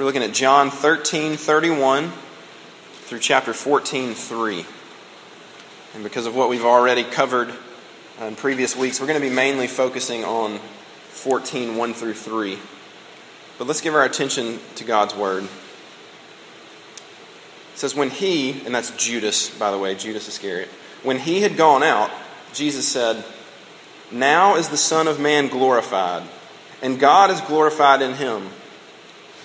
We're looking at John 13 31 through chapter 14 3. And because of what we've already covered in previous weeks, we're going to be mainly focusing on 14 1 through 3. But let's give our attention to God's Word. It says, When he, and that's Judas, by the way, Judas Iscariot, when he had gone out, Jesus said, Now is the Son of Man glorified, and God is glorified in him.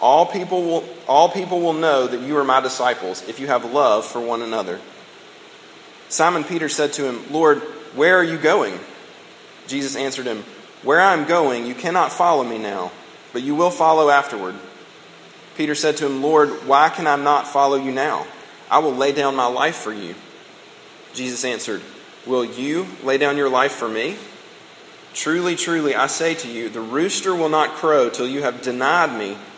all people will, all people will know that you are my disciples if you have love for one another. Simon Peter said to him, Lord, where are you going? Jesus answered him, Where I am going, you cannot follow me now, but you will follow afterward. Peter said to him, Lord, why can I not follow you now? I will lay down my life for you. Jesus answered, Will you lay down your life for me? Truly, truly, I say to you, the rooster will not crow till you have denied me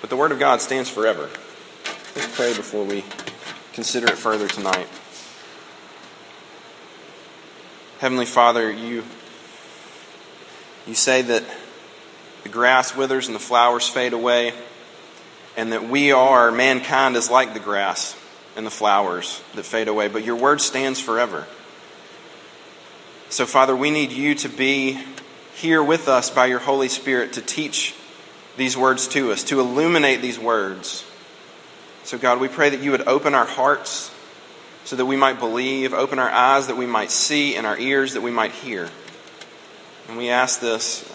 but the Word of God stands forever. Let's pray before we consider it further tonight. Heavenly Father, you, you say that the grass withers and the flowers fade away, and that we are, mankind is like the grass and the flowers that fade away, but your word stands forever. So, Father, we need you to be here with us by your Holy Spirit to teach these words to us, to illuminate these words. So, God, we pray that you would open our hearts so that we might believe, open our eyes that we might see, and our ears that we might hear. And we ask this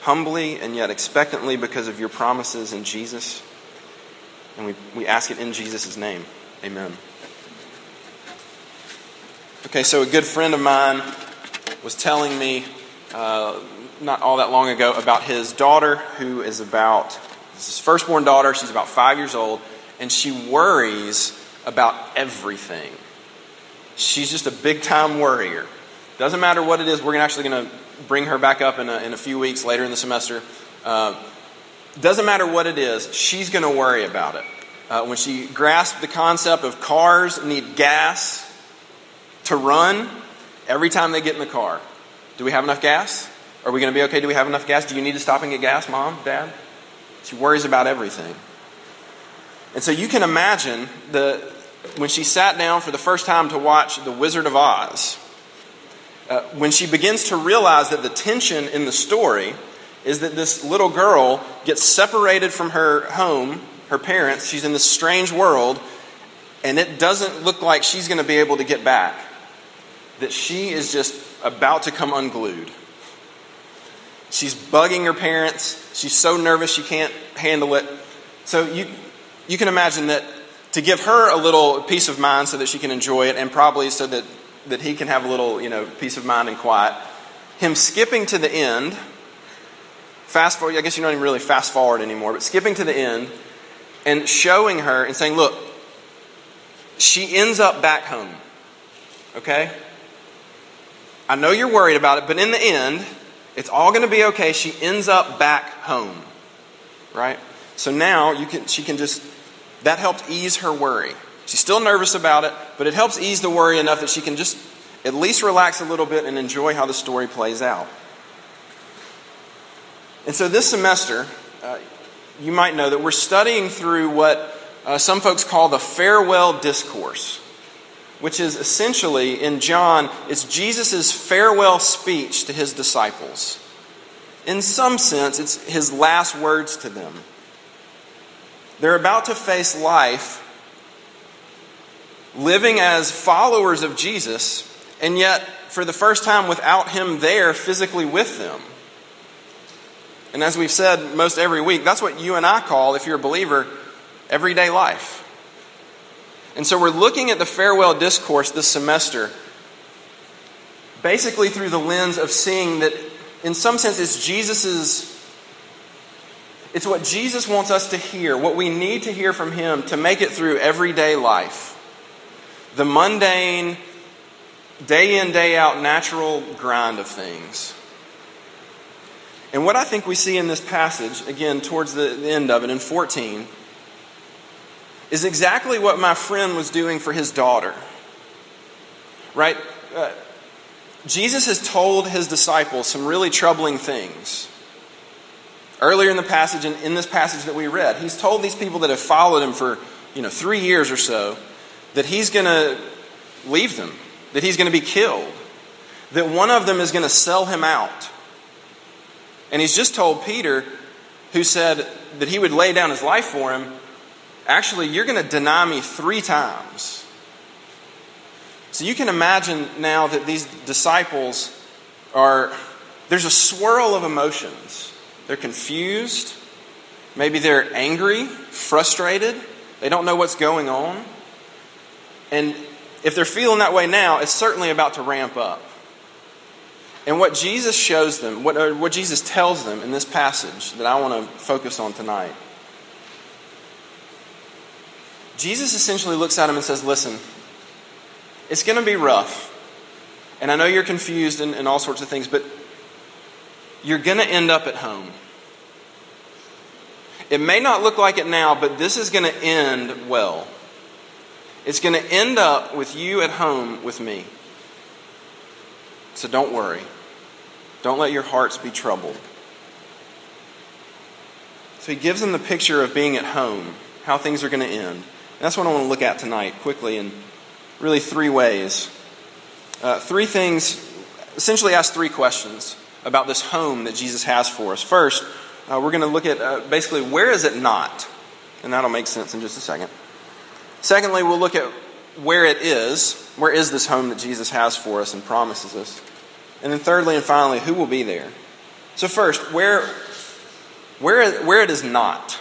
humbly and yet expectantly because of your promises in Jesus. And we, we ask it in Jesus' name. Amen. Okay, so a good friend of mine was telling me uh, not all that long ago about his daughter who is about, his firstborn daughter, she's about five years old, and she worries about everything. She's just a big time worrier. Doesn't matter what it is, we're actually going to bring her back up in a, in a few weeks later in the semester. Uh, doesn't matter what it is, she's going to worry about it. Uh, when she grasped the concept of cars need gas to run every time they get in the car, do we have enough gas? Are we going to be okay? Do we have enough gas? Do you need to stop and get gas, mom, dad? She worries about everything. And so you can imagine the, when she sat down for the first time to watch The Wizard of Oz, uh, when she begins to realize that the tension in the story is that this little girl gets separated from her home, her parents, she's in this strange world, and it doesn't look like she's going to be able to get back. That she is just about to come unglued. She's bugging her parents. She's so nervous she can't handle it. So you, you can imagine that to give her a little peace of mind so that she can enjoy it, and probably so that, that he can have a little you know, peace of mind and quiet, him skipping to the end, fast forward, I guess you're not even really fast forward anymore, but skipping to the end and showing her and saying, Look, she ends up back home. Okay? I know you're worried about it, but in the end, it's all going to be okay. She ends up back home. Right? So now you can she can just that helped ease her worry. She's still nervous about it, but it helps ease the worry enough that she can just at least relax a little bit and enjoy how the story plays out. And so this semester, uh, you might know that we're studying through what uh, some folks call the farewell discourse, which is essentially in John, it's Jesus' farewell speech to his disciples. In some sense, it's his last words to them. They're about to face life living as followers of Jesus, and yet, for the first time, without Him there physically with them. And as we've said most every week, that's what you and I call, if you're a believer, everyday life. And so we're looking at the farewell discourse this semester basically through the lens of seeing that, in some sense, it's Jesus's. It's what Jesus wants us to hear, what we need to hear from Him to make it through everyday life. The mundane, day in, day out, natural grind of things. And what I think we see in this passage, again, towards the end of it, in 14, is exactly what my friend was doing for his daughter. Right? Uh, Jesus has told his disciples some really troubling things. Earlier in the passage, and in this passage that we read, he's told these people that have followed him for, you know, three years or so, that he's going to leave them, that he's going to be killed, that one of them is going to sell him out. And he's just told Peter, who said that he would lay down his life for him, Actually, you're going to deny me three times. So you can imagine now that these disciples are, there's a swirl of emotions. They're confused. Maybe they're angry, frustrated. They don't know what's going on. And if they're feeling that way now, it's certainly about to ramp up. And what Jesus shows them, what, what Jesus tells them in this passage that I want to focus on tonight, Jesus essentially looks at him and says, Listen, it's going to be rough. And I know you're confused and, and all sorts of things, but you're going to end up at home. It may not look like it now, but this is going to end well. It's going to end up with you at home with me. So don't worry. Don't let your hearts be troubled. So he gives them the picture of being at home, how things are going to end that's what I want to look at tonight quickly in really three ways. Uh, three things, essentially ask three questions about this home that Jesus has for us. First, uh, we're going to look at uh, basically where is it not? And that'll make sense in just a second. Secondly, we'll look at where it is. Where is this home that Jesus has for us and promises us? And then thirdly and finally, who will be there? So first, where where where it is not.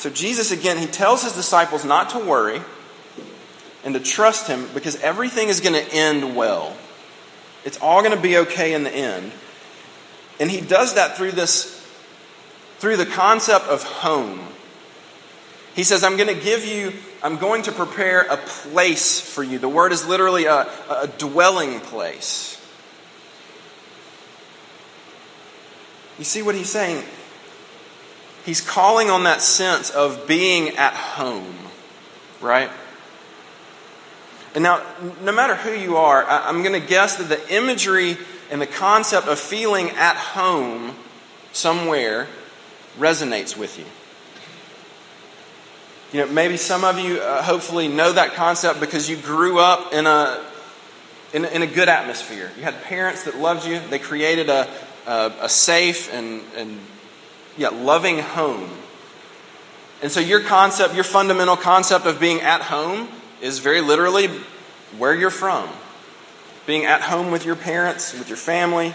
So, Jesus, again, he tells his disciples not to worry and to trust him because everything is going to end well. It's all going to be okay in the end. And he does that through this, through the concept of home. He says, I'm going to give you, I'm going to prepare a place for you. The word is literally a, a dwelling place. You see what he's saying? He's calling on that sense of being at home, right? And now, no matter who you are, I'm going to guess that the imagery and the concept of feeling at home somewhere resonates with you. You know, maybe some of you uh, hopefully know that concept because you grew up in a, in, in a good atmosphere. You had parents that loved you. They created a, a, a safe and, and yeah, loving home. And so your concept, your fundamental concept of being at home is very literally where you're from. Being at home with your parents, with your family.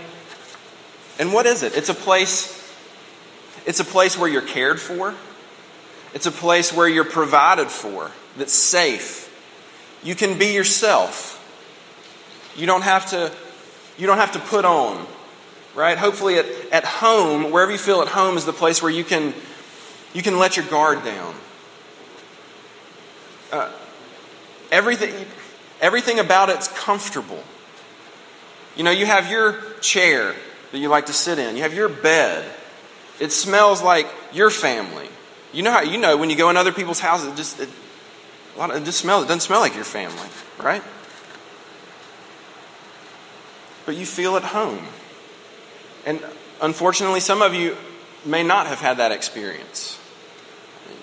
And what is it? It's a place it's a place where you're cared for. It's a place where you're provided for, that's safe. You can be yourself. You don't have to you don't have to put on right? Hopefully, at, at home, wherever you feel at home, is the place where you can, you can let your guard down. Uh, everything, everything about it's comfortable. You know, you have your chair that you like to sit in, you have your bed. It smells like your family. You know how you know when you go in other people's houses, it just it, a lot of, it just smells. It doesn't smell like your family, right? But you feel at home. And unfortunately, some of you may not have had that experience.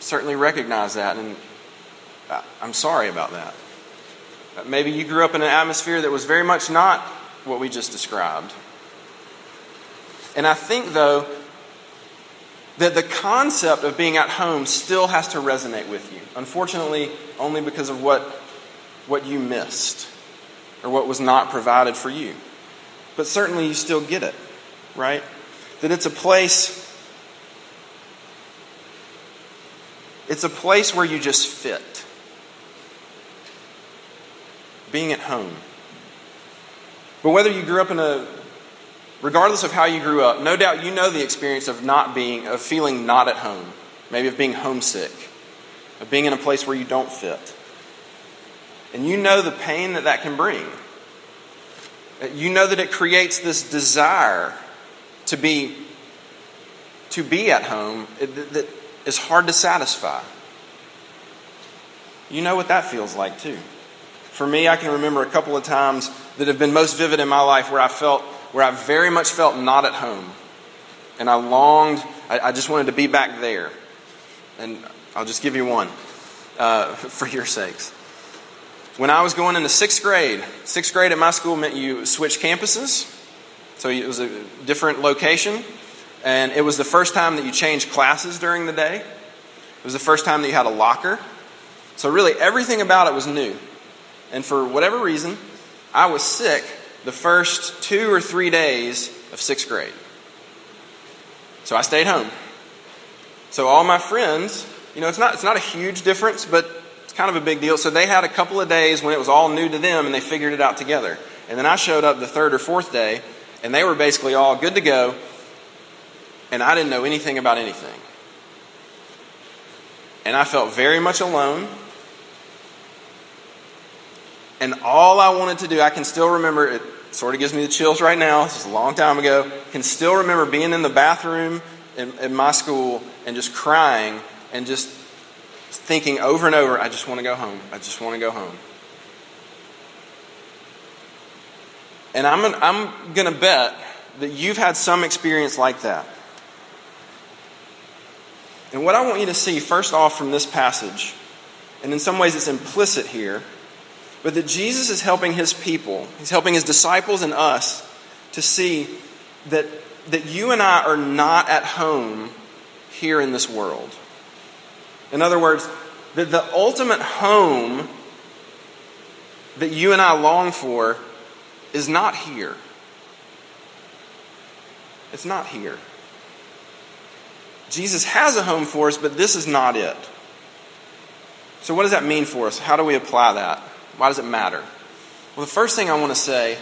certainly recognize that, and I'm sorry about that. Maybe you grew up in an atmosphere that was very much not what we just described. And I think, though, that the concept of being at home still has to resonate with you. Unfortunately, only because of what, what you missed or what was not provided for you. But certainly you still get it, right? That it's a place it's a place where you just fit. Being at home. But whether you grew up in a regardless of how you grew up, no doubt you know the experience of not being, of feeling not at home, maybe of being homesick, of being in a place where you don't fit. And you know the pain that that can bring. You know that it creates this desire to be, to be at home that is hard to satisfy. You know what that feels like too. For me, I can remember a couple of times that have been most vivid in my life where I felt where I very much felt not at home. And I longed, I, I just wanted to be back there. And I'll just give you one uh, for your sakes. When I was going into sixth grade, sixth grade at my school meant you switch campuses. So it was a different location. And it was the first time that you changed classes during the day. It was the first time that you had a locker. So, really, everything about it was new. And for whatever reason, I was sick the first two or three days of sixth grade. So I stayed home. So all my friends, you know, it's not, it's not a huge difference, but it's kind of a big deal. So they had a couple of days when it was all new to them and they figured it out together. And then I showed up the third or fourth day and they were basically all good to go. And I didn't know anything about anything. And I felt very much alone. And all I wanted to do, I can still remember it, sort of gives me the chills right now. This is a long time ago. Can still remember being in the bathroom in, in my school and just crying and just thinking over and over, I just want to go home. I just want to go home. And I'm, I'm going to bet that you've had some experience like that. And what I want you to see, first off, from this passage, and in some ways it's implicit here, but that Jesus is helping his people, he's helping his disciples and us to see that, that you and I are not at home here in this world. In other words, that the ultimate home that you and I long for is not here. It's not here. Jesus has a home for us, but this is not it. So, what does that mean for us? How do we apply that? Why does it matter? Well, the first thing I want to say,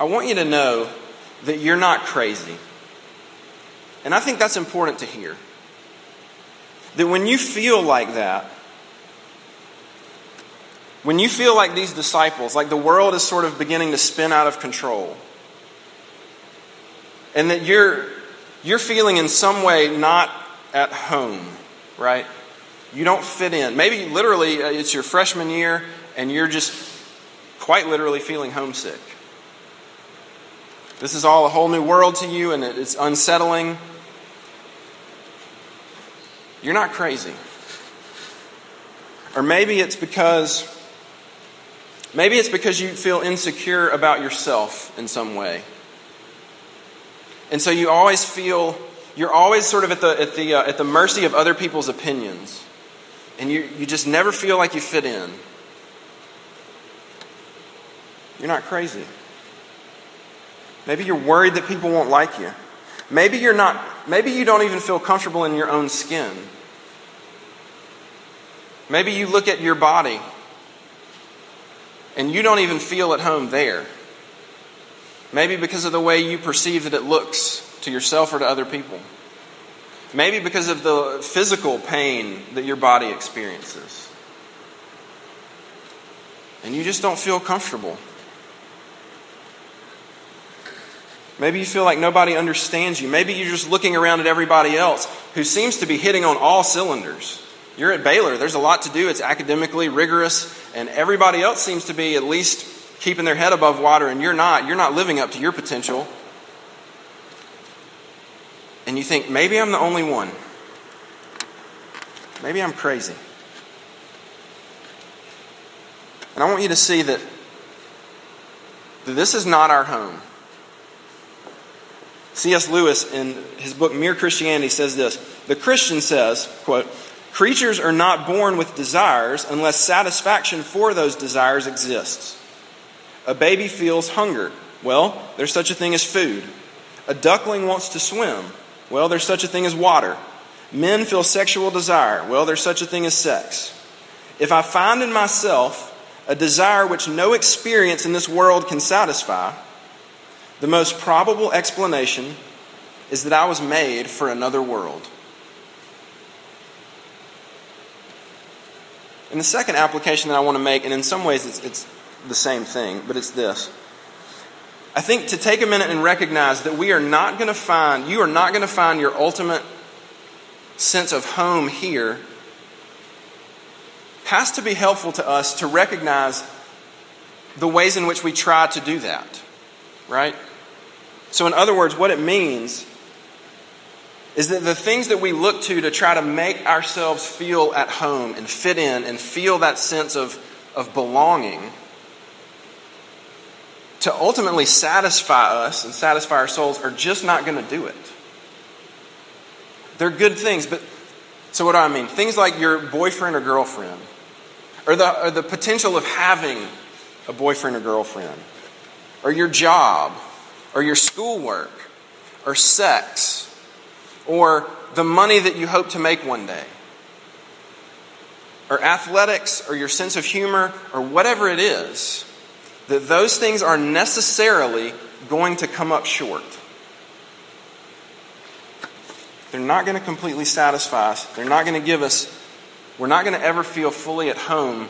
I want you to know that you're not crazy. And I think that's important to hear. That when you feel like that, when you feel like these disciples, like the world is sort of beginning to spin out of control, and that you're, you're feeling in some way not at home, right? You don't fit in. Maybe literally uh, it's your freshman year and you're just quite literally feeling homesick. This is all a whole new world to you and it's unsettling. You're not crazy. Or maybe it's because maybe it's because you feel insecure about yourself in some way. And so you always feel you're always sort of at the at the uh, at the mercy of other people's opinions and you, you just never feel like you fit in, you're not crazy. Maybe you're worried that people won't like you. Maybe you're not, maybe you don't even feel comfortable in your own skin. Maybe you look at your body and you don't even feel at home there. Maybe because of the way you perceive that it looks to yourself or to other people. Maybe because of the physical pain that your body experiences. And you just don't feel comfortable. Maybe you feel like nobody understands you. Maybe you're just looking around at everybody else who seems to be hitting on all cylinders. You're at Baylor, there's a lot to do, it's academically rigorous, and everybody else seems to be at least keeping their head above water, and you're not. You're not living up to your potential and you think, maybe I'm the only one. Maybe I'm crazy. And I want you to see that, this is not our home. C.S. Lewis, in his book Mere Christianity, says this The Christian says, quote, Creatures are not born with desires unless satisfaction for those desires exists. A baby feels hunger. Well, there's such a thing as food. A duckling wants to swim. Well, there's such a thing as water. Men feel sexual desire. Well, there's such a thing as sex. If I find in myself a desire which no experience in this world can satisfy, the most probable explanation is that I was made for another world. And the second application that I want to make, and in some ways it's, it's the same thing, but it's this. I think to take a minute and recognize that we are not going to find, you are not going to find your ultimate sense of home here, has to be helpful to us to recognize the ways in which we try to do that, right? So, in other words, what it means is that the things that we look to to try to make ourselves feel at home and fit in and feel that sense of, of belonging, to ultimately satisfy us and satisfy our souls, are just not going to do it. They're good things, but so what do I mean? Things like your boyfriend or girlfriend, or the, or the potential of having a boyfriend or girlfriend, or your job, or your schoolwork, or sex or the money that you hope to make one day, or athletics, or your sense of humor, or whatever it is, that those things are necessarily going to come up short. They're not going to completely satisfy us. They're not going to give us, we're not going to ever feel fully at home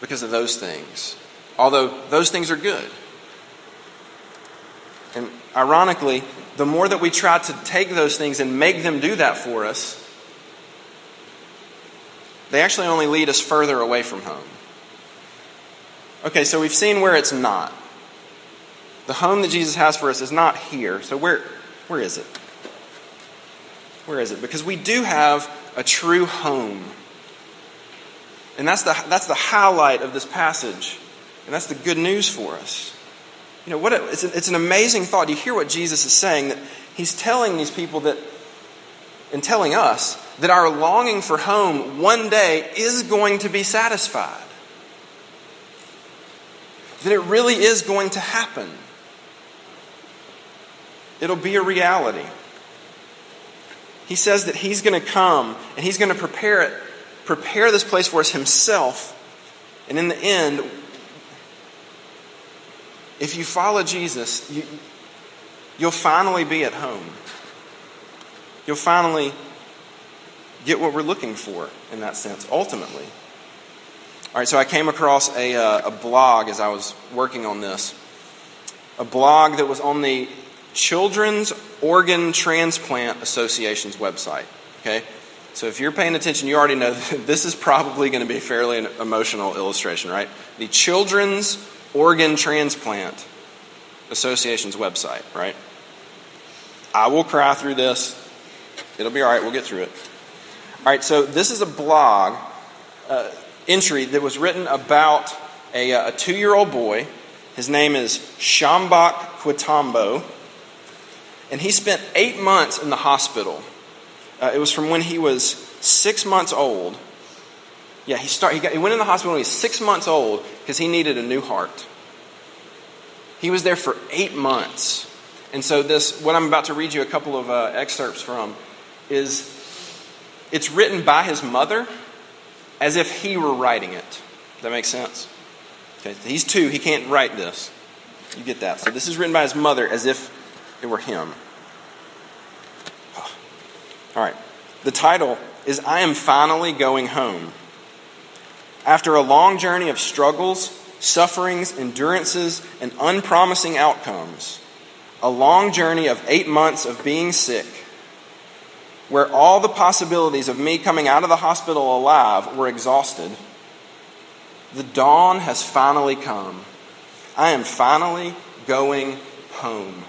because of those things. Although those things are good. And ironically, the more that we try to take those things and make them do that for us, they actually only lead us further away from home. Okay, so we've seen where it's not. The home that Jesus has for us is not here. So where where is it? Where is it? Because we do have a true home. And that's the, that's the highlight of this passage. And that's the good news for us. You know, what it's, a, it's an amazing thought. You hear what Jesus is saying that he's telling these people that, and telling us, that our longing for home one day is going to be satisfied. That it really is going to happen. It'll be a reality. He says that he's going to come and he's going to prepare it, prepare this place for us himself. And in the end, if you follow Jesus, you, you'll finally be at home. You'll finally get what we're looking for in that sense, ultimately. All right, so I came across a, uh, a blog as I was working on this. A blog that was on the Children's Organ Transplant Association's website. Okay? So if you're paying attention, you already know this is probably going to be fairly emotional illustration, right? The Children's Organ Transplant Association's website, right? I will cry through this. It'll be all right. We'll get through it. All right, so this is a blog uh, entry that was written about a, uh, a two year old boy. His name is Shambak Quitambo. And he spent eight months in the hospital. Uh, it was from when he was six months old yeah, he, start, he, got, he went in the hospital when he was six months old because he needed a new heart. He was there for eight months. And so, this, what I'm about to read you a couple of uh, excerpts from, is it's written by his mother as if he were writing it. Does that make sense? Okay, he's two, he can't write this. You get that. So, this is written by his mother as if it were him. All right. The title is I Am Finally Going Home. After a long journey of struggles, sufferings, endurances, and unpromising outcomes, a long journey of eight months of being sick, where all the possibilities of me coming out of the hospital alive were exhausted, the dawn has finally come. I am finally going home.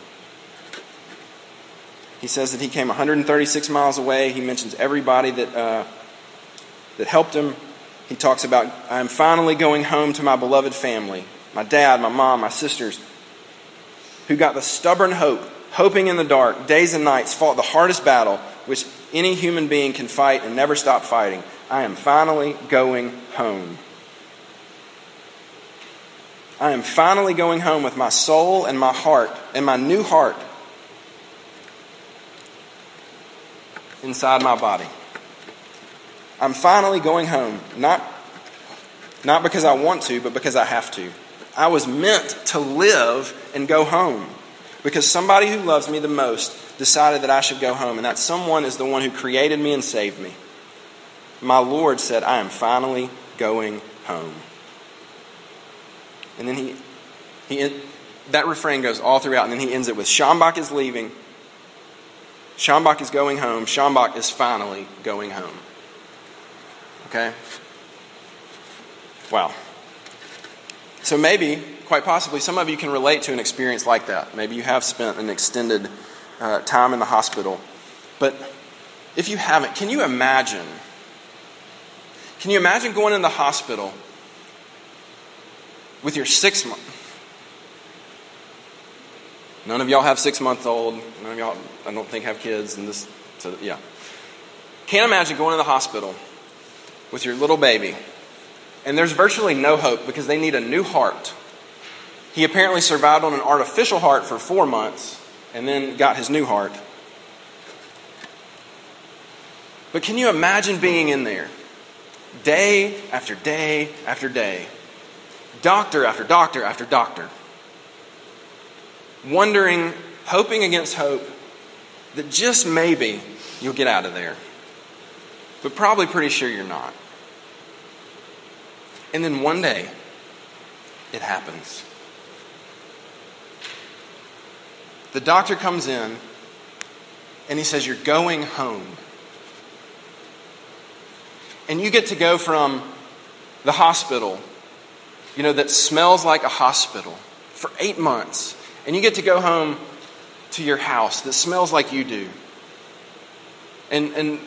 He says that he came 136 miles away. He mentions everybody that, uh, that helped him he talks about, I'm finally going home to my beloved family my dad, my mom, my sisters, who got the stubborn hope hoping in the dark, days and nights, fought the hardest battle which any human being can fight and never stop fighting. I am finally going home. I am finally going home with my soul and my heart and my new heart inside my body. I'm finally going home, not, not because I want to, but because I have to. I was meant to live and go home because somebody who loves me the most decided that I should go home, and that someone is the one who created me and saved me. My Lord said, I am finally going home. And then he, he that refrain goes all throughout, and then he ends it with Schambach is leaving. Schambach is going home. Schambach is finally going home. Okay? Wow. So maybe, quite possibly, some of you can relate to an experience like that. Maybe you have spent an extended uh, time in the hospital. But if you haven't, can you imagine? Can you imagine going in the hospital with your six month? None of y'all have six month old. None of y'all, I don't think, have kids. And this, so yeah. Can't imagine going to the hospital with your little baby. And there's virtually no hope because they need a new heart. He apparently survived on an artificial heart for four months and then got his new heart. But can you imagine being in there? Day after day after day, doctor after doctor after doctor, wondering, hoping against hope that just maybe you'll get out of there, but probably pretty sure you're not. And then one day, it happens. The doctor comes in and he says, You're going home. And you get to go from the hospital, you know, that smells like a hospital for eight months, and you get to go home to your house that smells like you do. And, and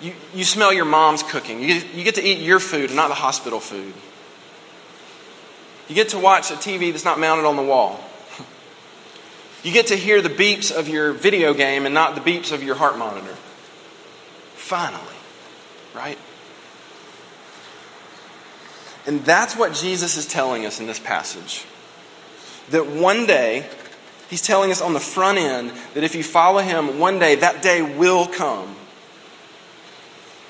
you, you smell your mom's cooking. You you get to eat your food, and not the hospital food. You get to watch a TV that's not mounted on the wall. You get to hear the beeps of your video game and not the beeps of your heart monitor. Finally, right? And that's what Jesus is telling us in this passage. That one day, he's telling us on the front end that if you follow him, one day that day will come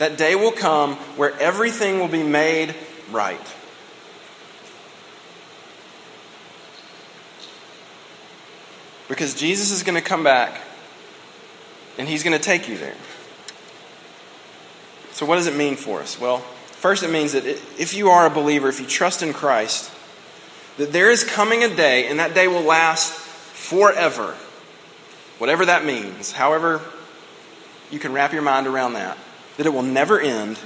that day will come where everything will be made right. Because Jesus is going to come back and he's going to take you there. So, what does it mean for us? Well, first, it means that if you are a believer, if you trust in Christ, that there is coming a day, and that day will last forever. Whatever that means, however you can wrap your mind around that that it will never end.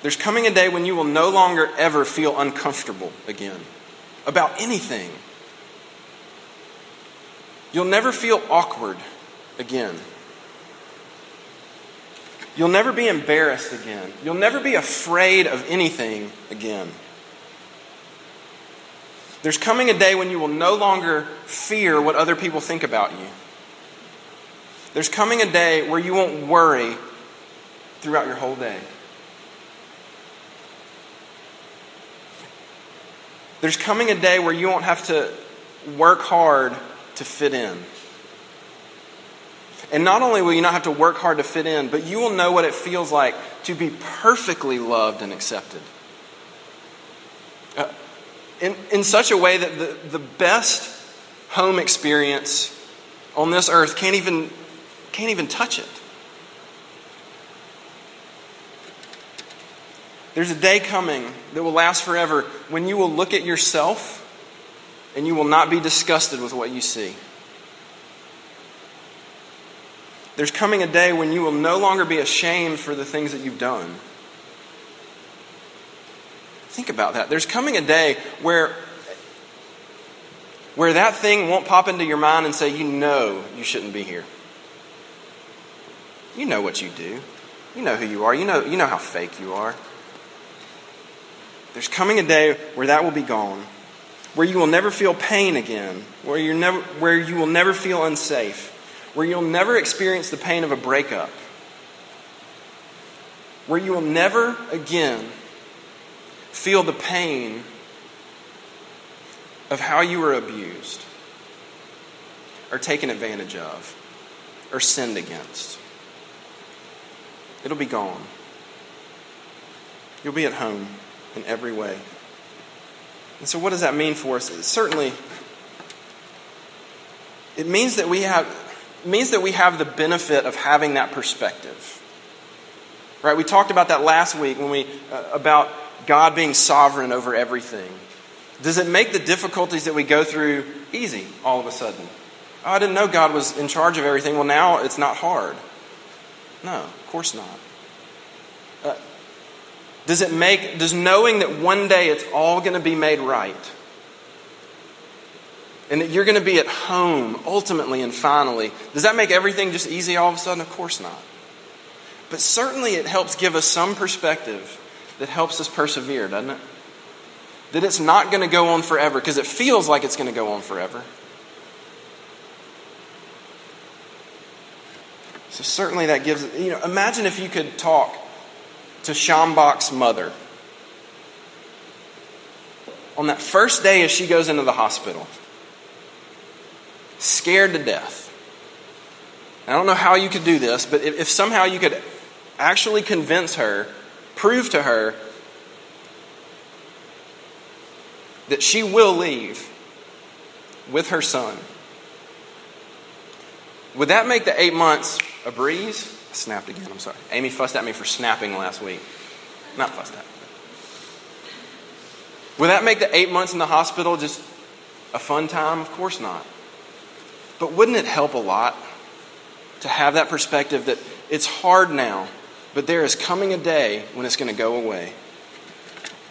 There's coming a day when you will no longer ever feel uncomfortable again about anything. You'll never feel awkward again. You'll never be embarrassed again. You'll never be afraid of anything again. There's coming a day when you will no longer fear what other people think about you. There's coming a day where you won't worry throughout your whole day. There's coming a day where you won't have to work hard to fit in. And not only will you not have to work hard to fit in, but you will know what it feels like to be perfectly loved and accepted. Uh, in, in such a way that the, the best home experience on this earth can't even can't even touch it. There's a day coming that will last forever when you will look at yourself and you will not be disgusted with what you see. There's coming a day when you will no longer be ashamed for the things that you've done. Think about that. There's coming a day where, where that thing won't pop into your mind and say, you know you shouldn't be here. You know what you do. You know who you are. You know, you know how fake you are. There's coming a day where that will be gone. where you will never feel pain again, where, you're never, where you will never feel unsafe, where you'll never experience the pain of a breakup, where you will never again feel the pain of how you were abused or taken advantage of or sinned against. It'll be gone. You'll be at home in every way. And so, what does that mean for us? Certainly, it means that we have means that we have the benefit of having that perspective. Right? We talked about that last week when we uh, about God being sovereign over everything. Does it make the difficulties that we go through easy all of a sudden? Oh, I didn't know God was in charge of everything. Well, now it's not hard. No, of course not. Uh, does it make, does knowing that one day it's all going to be made right and that you're going to be at home ultimately and finally, does that make everything just easy all of a sudden? Of course not. But certainly it helps give us some perspective that helps us persevere, doesn't it? That it's not going to go on forever because it feels like it's going to go on forever. So certainly that gives, you know, imagine if you could talk to Schambach's mother on that first day as she goes into the hospital, scared to death. I don't know how you could do this, but if, if somehow you could actually convince her, prove to her that she will leave with her son, would that make the eight months a breeze? I snapped again, I'm sorry. Amy fussed at me for snapping last week. Not fussed at. Would that make the eight months in the hospital just a fun time? Of course not. But wouldn't it help a lot to have that perspective that it's hard now, but there is coming a day when it's going to go away?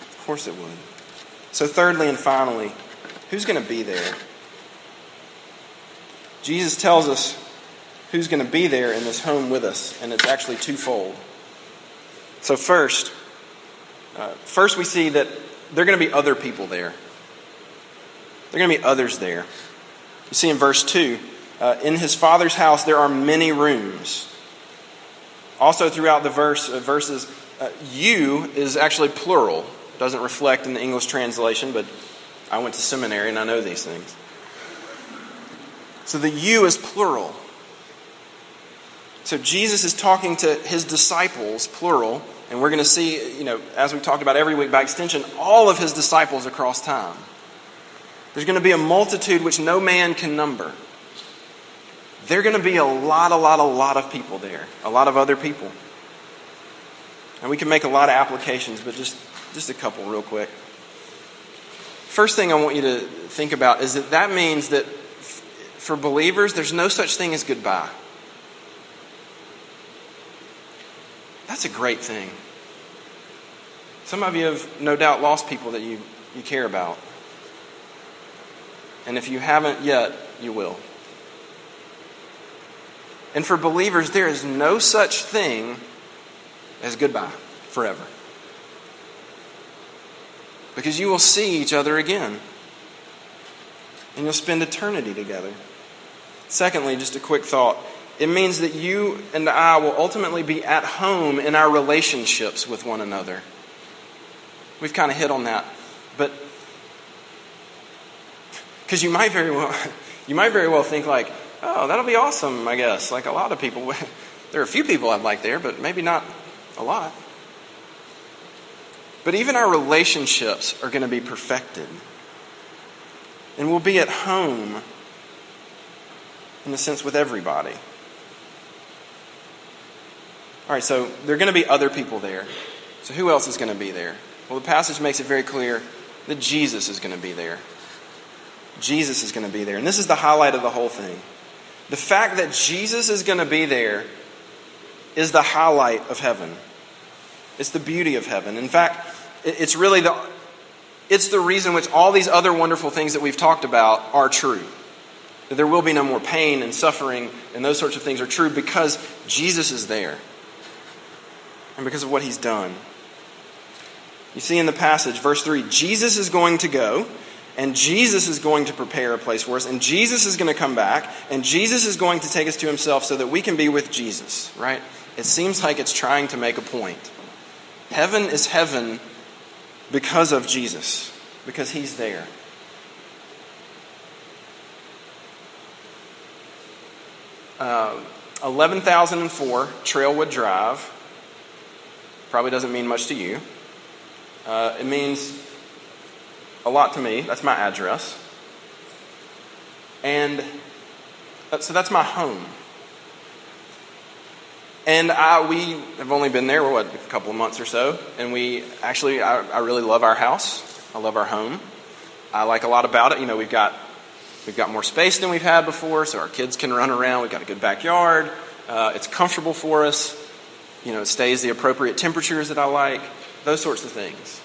Of course it would. So, thirdly and finally, who's going to be there? Jesus tells us who's going to be there in this home with us, and it's actually twofold. So, first, uh, first we see that there are going to be other people there. There are going to be others there. You see in verse 2 uh, in his father's house there are many rooms. Also, throughout the verse, uh, verses, uh, you is actually plural. Doesn't reflect in the English translation, but I went to seminary and I know these things. So the you is plural. So Jesus is talking to his disciples, plural, and we're going to see, you know, as we talked about every week by extension, all of his disciples across time. There's going to be a multitude which no man can number. There are going to be a lot, a lot, a lot of people there, a lot of other people. And we can make a lot of applications, but just, just a couple real quick. First thing I want you to think about is that that means that for believers, there's no such thing as goodbye. That's a great thing. Some of you have no doubt lost people that you, you care about. And if you haven't yet, you will. And for believers, there is no such thing as goodbye forever. Because you will see each other again. And you'll spend eternity together. Secondly, just a quick thought it means that you and I will ultimately be at home in our relationships with one another. We've kind of hit on that. But because you might very well you might very well think like, oh, that'll be awesome, I guess. Like a lot of people. there are a few people I'd like there, but maybe not a lot. But even our relationships are going to be perfected. And we'll be at home, in a sense, with everybody. All right, so there are going to be other people there. So who else is going to be there? Well, the passage makes it very clear that Jesus is going to be there. Jesus is going to be there. And this is the highlight of the whole thing. The fact that Jesus is going to be there is the highlight of heaven. It's the beauty of heaven. In fact, it's really the it's the reason which all these other wonderful things that we've talked about are true. That there will be no more pain and suffering and those sorts of things are true because Jesus is there and because of what he's done. You see in the passage, verse 3, Jesus is going to go and Jesus is going to prepare a place for us, and Jesus is going to come back, and Jesus is going to take us to himself so that we can be with Jesus, right? It seems like it's trying to make a point. Heaven is heaven because of Jesus, because he's there. Uh, 11,004 Trailwood Drive. Probably doesn't mean much to you. Uh, it means a lot to me. That's my address. And uh, so that's my home. And I, we have only been there, what, a couple of months or so. And we actually, I, I really love our house. I love our home. I like a lot about it. You know, we've got, we've got more space than we've had before, so our kids can run around. We've got a good backyard. Uh, it's comfortable for us. You know, it stays the appropriate temperatures that I like, those sorts of things.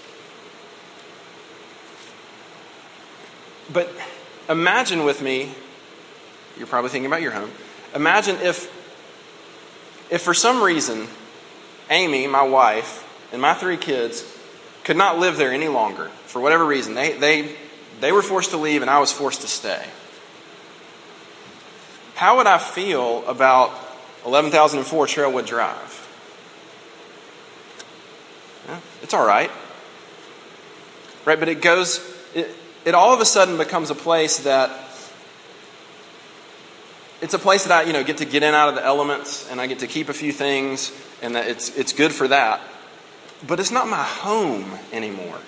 But imagine with me, you're probably thinking about your home. Imagine if, if for some reason, Amy, my wife, and my three kids could not live there any longer. For whatever reason, they, they, they were forced to leave and I was forced to stay. How would I feel about 11,004 Trailwood Drive? It's all right. Right, but it goes, it, it all of a sudden becomes a place that it's a place that I, you know, get to get in out of the elements and I get to keep a few things and that it's it's good for that. But it's not my home anymore.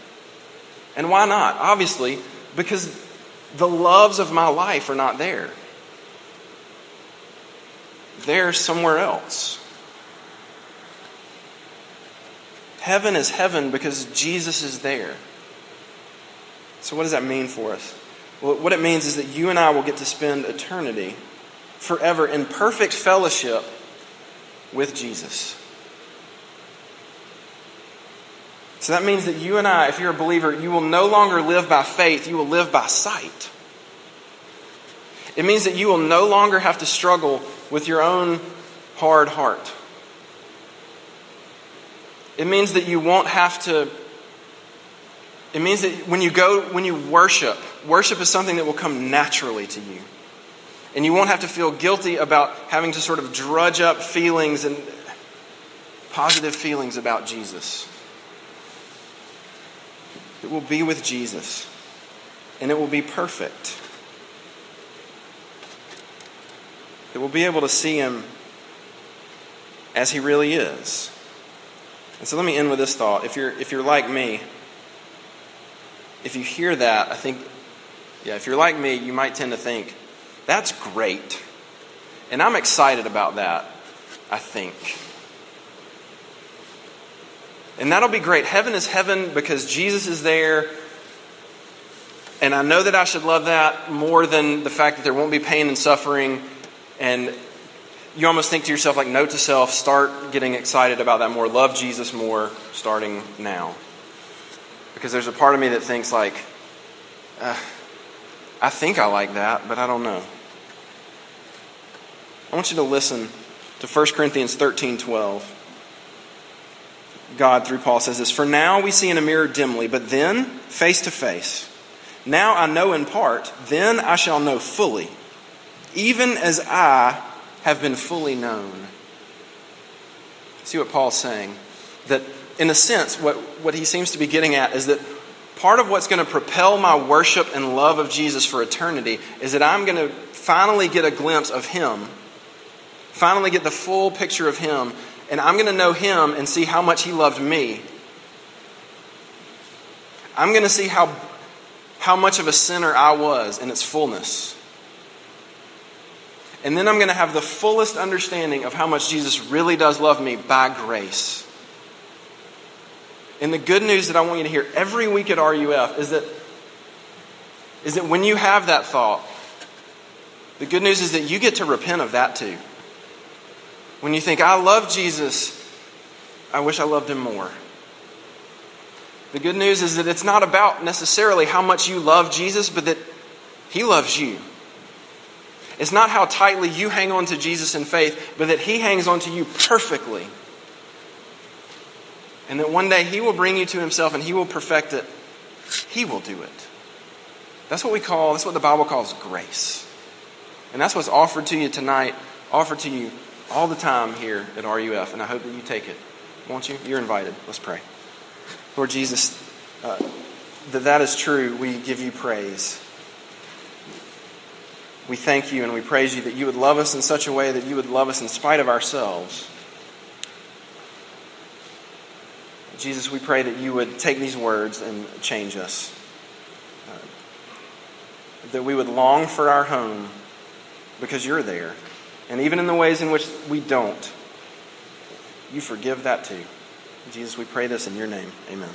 And why not? Obviously, because the loves of my life are not there. They're somewhere else. Heaven is heaven because Jesus is there. So, what does that mean for us? Well, what it means is that you and I will get to spend eternity forever in perfect fellowship with Jesus. So that means that you and I, if you're a believer, you will no longer live by faith, you will live by sight. It means that you will no longer have to struggle with your own hard heart. It means that you won't have to it means that when you go, when you worship, worship is something that will come naturally to you. And you won't have to feel guilty about having to sort of drudge up feelings and positive feelings about Jesus. It will be with Jesus, and it will be perfect. It will be able to see Him as He really is. And so let me end with this thought. If you're, if you're like me, if you hear that, I think, yeah, if you're like me, you might tend to think, that's great. And I'm excited about that, I think. And that'll be great. Heaven is heaven because Jesus is there. And I know that I should love that more than the fact that there won't be pain and suffering. And you almost think to yourself, like, note to self, start getting excited about that more. Love Jesus more starting now. Because there's a part of me that thinks, like, uh, I think I like that, but I don't know. I want you to listen to 1 Corinthians 13 12. God, through Paul, says this For now we see in a mirror dimly, but then face to face. Now I know in part, then I shall know fully, even as I have been fully known. See what Paul's saying? That in a sense, what, what he seems to be getting at is that part of what's going to propel my worship and love of Jesus for eternity is that I'm going to finally get a glimpse of him, finally get the full picture of him, and I'm going to know him and see how much he loved me. I'm going to see how, how much of a sinner I was in its fullness. And then I'm going to have the fullest understanding of how much Jesus really does love me by grace. And the good news that I want you to hear every week at RUF is that, is that when you have that thought, the good news is that you get to repent of that too. When you think, I love Jesus, I wish I loved him more. The good news is that it's not about necessarily how much you love Jesus, but that he loves you. It's not how tightly you hang on to Jesus in faith, but that he hangs on to you perfectly and that one day He will bring you to Himself and He will perfect it. He will do it. That's what we call, that's what the Bible calls grace. And that's what's offered to you tonight, offered to you all the time here at RUF. And I hope that you take it. Won't you? You're invited. Let's pray. Lord Jesus, uh, that that is true, we give you praise. We thank you and we praise you that you would love us in such a way that you would love us in spite of ourselves. Jesus, we pray that you would take these words and change us. Uh, that we would long for our home because you're there. And even in the ways in which we don't, you forgive that too. Jesus, we pray this in your name. Amen.